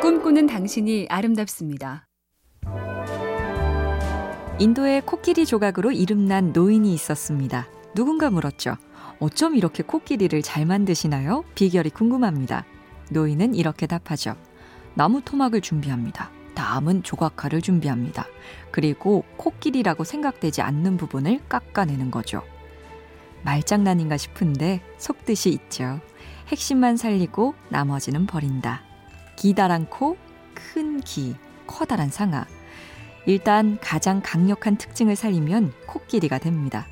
꿈꾸는 당신이 아름답습니다. 인도에 코끼리 조각으로 이름난 노인이 있었습니다. 누군가 물었죠. 어쩜 이렇게 코끼리를 잘 만드시나요? 비결이 궁금합니다. 노인은 이렇게 답하죠. 나무 토막을 준비합니다. 다음은 조각칼을 준비합니다. 그리고 코끼리라고 생각되지 않는 부분을 깎아내는 거죠. 말장난인가 싶은데 속뜻이 있죠. 핵심만 살리고 나머지는 버린다. 기다란 코, 큰 기, 커다란 상아. 일단 가장 강력한 특징을 살리면 코끼리가 됩니다.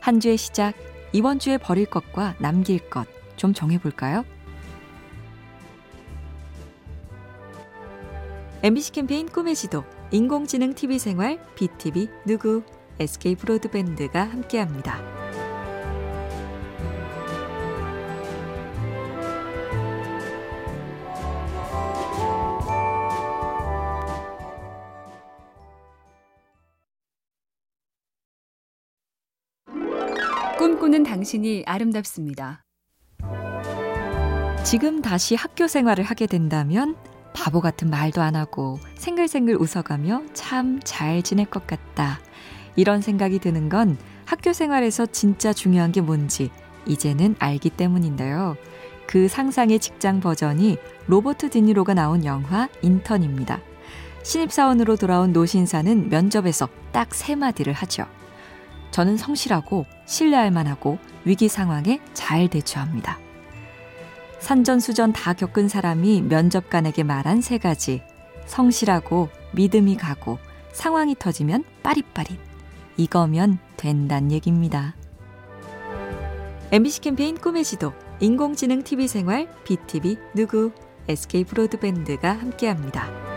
한 주의 시작, 이번 주에 버릴 것과 남길 것 좀 정해볼까요? MBC 캠페인 꿈의 지도, 인공지능 TV 생활, BTV 누구, SK 브로드밴드가 함께합니다. 꿈꾸는 당신이 아름답습니다. 지금 다시 학교 생활을 하게 된다면 바보 같은 말도 안 하고 생글생글 웃어가며 참 잘 지낼 것 같다. 이런 생각이 드는 건 학교 생활에서 진짜 중요한 게 뭔지 이제는 알기 때문인데요. 그 상상의 직장 버전이 로버트 디니로가 나온 영화 인턴입니다. 신입사원으로 돌아온 노신사는 면접에서 딱 세 마디를 하죠. 저는 성실하고 신뢰할 만하고 위기 상황에 잘 대처합니다. 산전수전 다 겪은 사람이 면접관에게 말한 세 가지. 성실하고 믿음이 가고 상황이 터지면 빠릿빠릿. 이거면 된단 얘기입니다. MBC 캠페인 꿈의 지도, 인공지능 TV 생활, BTV 누구, SK 브로드밴드가 함께합니다.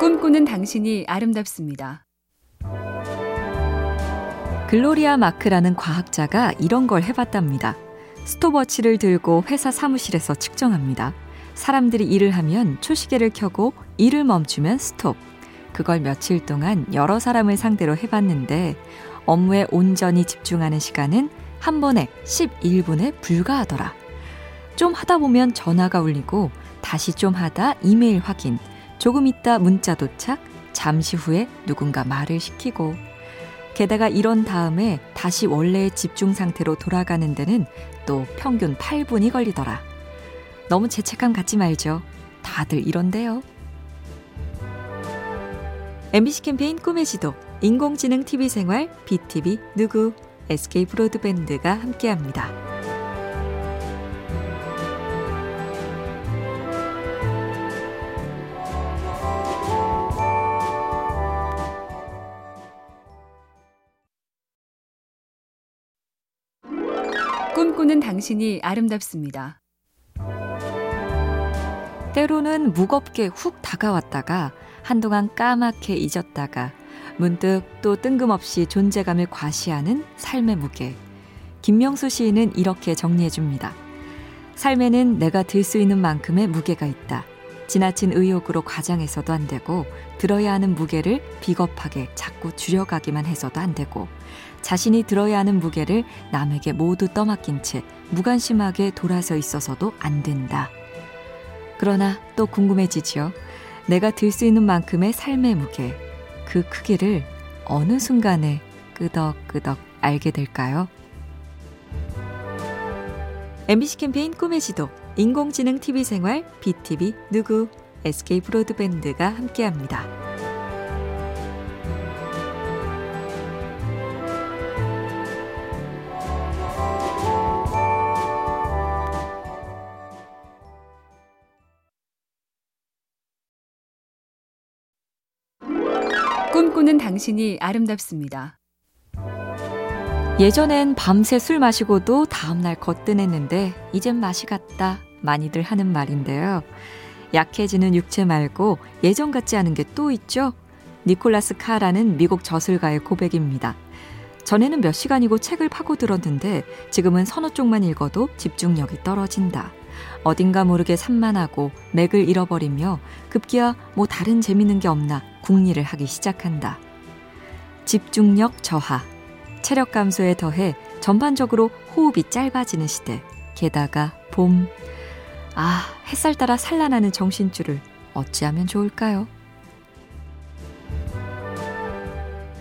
꿈꾸는 당신이 아름답습니다. 글로리아 마크라는 과학자가 이런 걸 해봤답니다. 스톱워치를 들고 회사 사무실에서 측정합니다. 사람들이 일을 하면 초시계를 켜고 일을 멈추면 스톱. 그걸 며칠 동안 여러 사람을 상대로 해봤는데 업무에 온전히 집중하는 시간은 한 번에 11분에 불과하더라. 좀 하다 보면 전화가 울리고 다시 좀 하다 이메일 확인, 조금 있다 문자 도착, 잠시 후에 누군가 말을 시키고, 게다가 이런 다음에 다시 원래의 집중 상태로 돌아가는 데는 또 평균 8분이 걸리더라. 너무 죄책감 갖지 말죠. 다들 이런데요. MBC 캠페인 꿈의 지도, 인공지능 TV 생활, BTV 누구, SK 브로드밴드가 함께합니다. 꿈꾸는 당신이 아름답습니다. 때로는 무겁게 훅 다가왔다가 한동안 까맣게 잊었다가 문득 또 뜬금없이 존재감을 과시하는 삶의 무게. 김명수 시인은 이렇게 정리해 줍니다. 삶에는 내가 들 수 있는 만큼의 무게가 있다. 지나친 의욕으로 과장해서도 안 되고 들어야 하는 무게를 비겁하게 자꾸 줄여가기만 해서도 안 되고 자신이 들어야 하는 무게를 남에게 모두 떠맡긴 채 무관심하게 돌아서 있어서도 안 된다. 그러나 또 궁금해지지요. 내가 들 수 있는 만큼의 삶의 무게, 그 크기를 어느 순간에 끄덕끄덕 알게 될까요? MBC 캠페인 꿈의 지도 인공지능 TV 생활, BTV 누구, SK 브로드밴드가 함께합니다. 꿈꾸는 당신이 아름답습니다. 예전엔 밤새 술 마시고도 다음날 거뜬했는데 이젠 맛이 갔다. 많이들 하는 말인데요. 약해지는 육체 말고 예전 같지 않은 게 또 있죠? 니콜라스 카라는 미국 저술가의 고백입니다. 전에는 몇 시간이고 책을 파고들었는데 지금은 서너 쪽만 읽어도 집중력이 떨어진다. 어딘가 모르게 산만하고 맥을 잃어버리며 급기야 뭐 다른 재밌는 게 없나 궁리를 하기 시작한다. 집중력 저하, 체력 감소에 더해 전반적으로 호흡이 짧아지는 시대. 게다가 봄. 아, 햇살 따라 산란하는 정신줄을 어찌하면 좋을까요?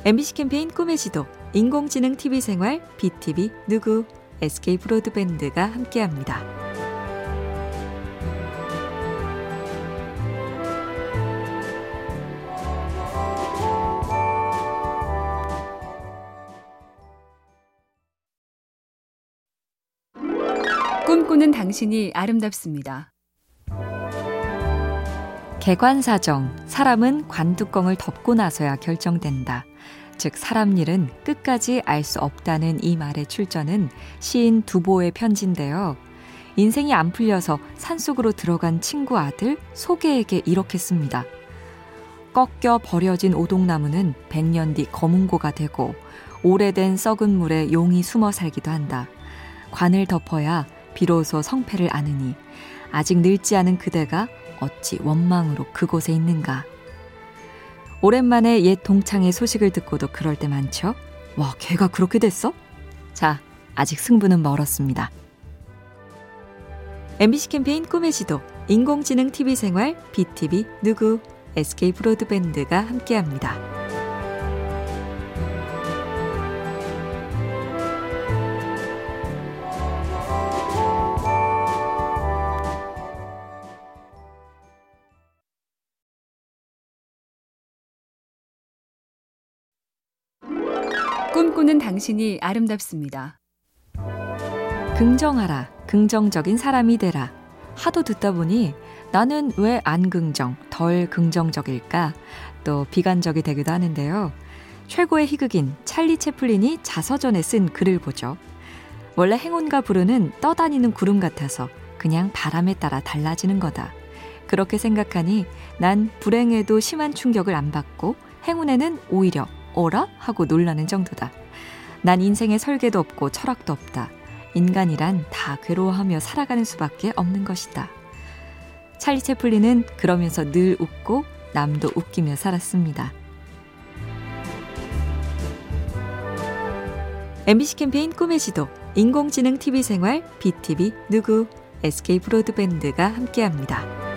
MBC 캠페인 꿈의 지도, 인공지능 TV 생활, BTV 누구, SK 브로드밴드가 함께합니다. 꿈꾸는 당신이 아름답습니다. 개관사정, 사람은 관뚜껑을 덮고 나서야 결정된다. 즉, 사람 일은 끝까지 알 수 없다는 이 말의 출전은 시인 두보의 편지인데요. 인생이 안 풀려서 산속으로 들어간 친구 아들 소개에게 이렇게 씁니다. 꺾여 버려진 오동나무는 백년 뒤 거문고가 되고 오래된 썩은 물에 용이 숨어 살기도 한다. 관을 덮어야 비로소 성패를 아느니 아직 늙지 않은 그대가 어찌 원망으로 그곳에 있는가. 오랜만에 옛 동창의 소식을 듣고도 그럴 때 많죠? 와, 걔가 그렇게 됐어? 자, 아직 승부는 멀었습니다. MBC 캠페인 꿈의 지도, 인공지능 TV 생활, BTV 누구, SK 브로드밴드가 함께합니다. 꿈꾸는 당신이 아름답습니다. 긍정하라. 긍정적인 사람이 되라. 하도 듣다 보니 나는 왜 안 긍정, 덜 긍정적일까? 또 비관적이 되기도 하는데요. 최고의 희극인 찰리 채플린이 자서전에 쓴 글을 보죠. 원래 행운과 불운은 떠다니는 구름 같아서 그냥 바람에 따라 달라지는 거다. 그렇게 생각하니 난 불행에도 심한 충격을 안 받고 행운에는 오히려 어라? 하고 놀라는 정도다. 난 인생에 설계도 없고 철학도 없다. 인간이란 다 괴로워하며 살아가는 수밖에 없는 것이다. 찰리 채플린은 그러면서 늘 웃고 남도 웃기며 살았습니다. MBC 캠페인 꿈의 지도, 인공지능 TV 생활, BTV 누구, SK 브로드밴드가 함께합니다.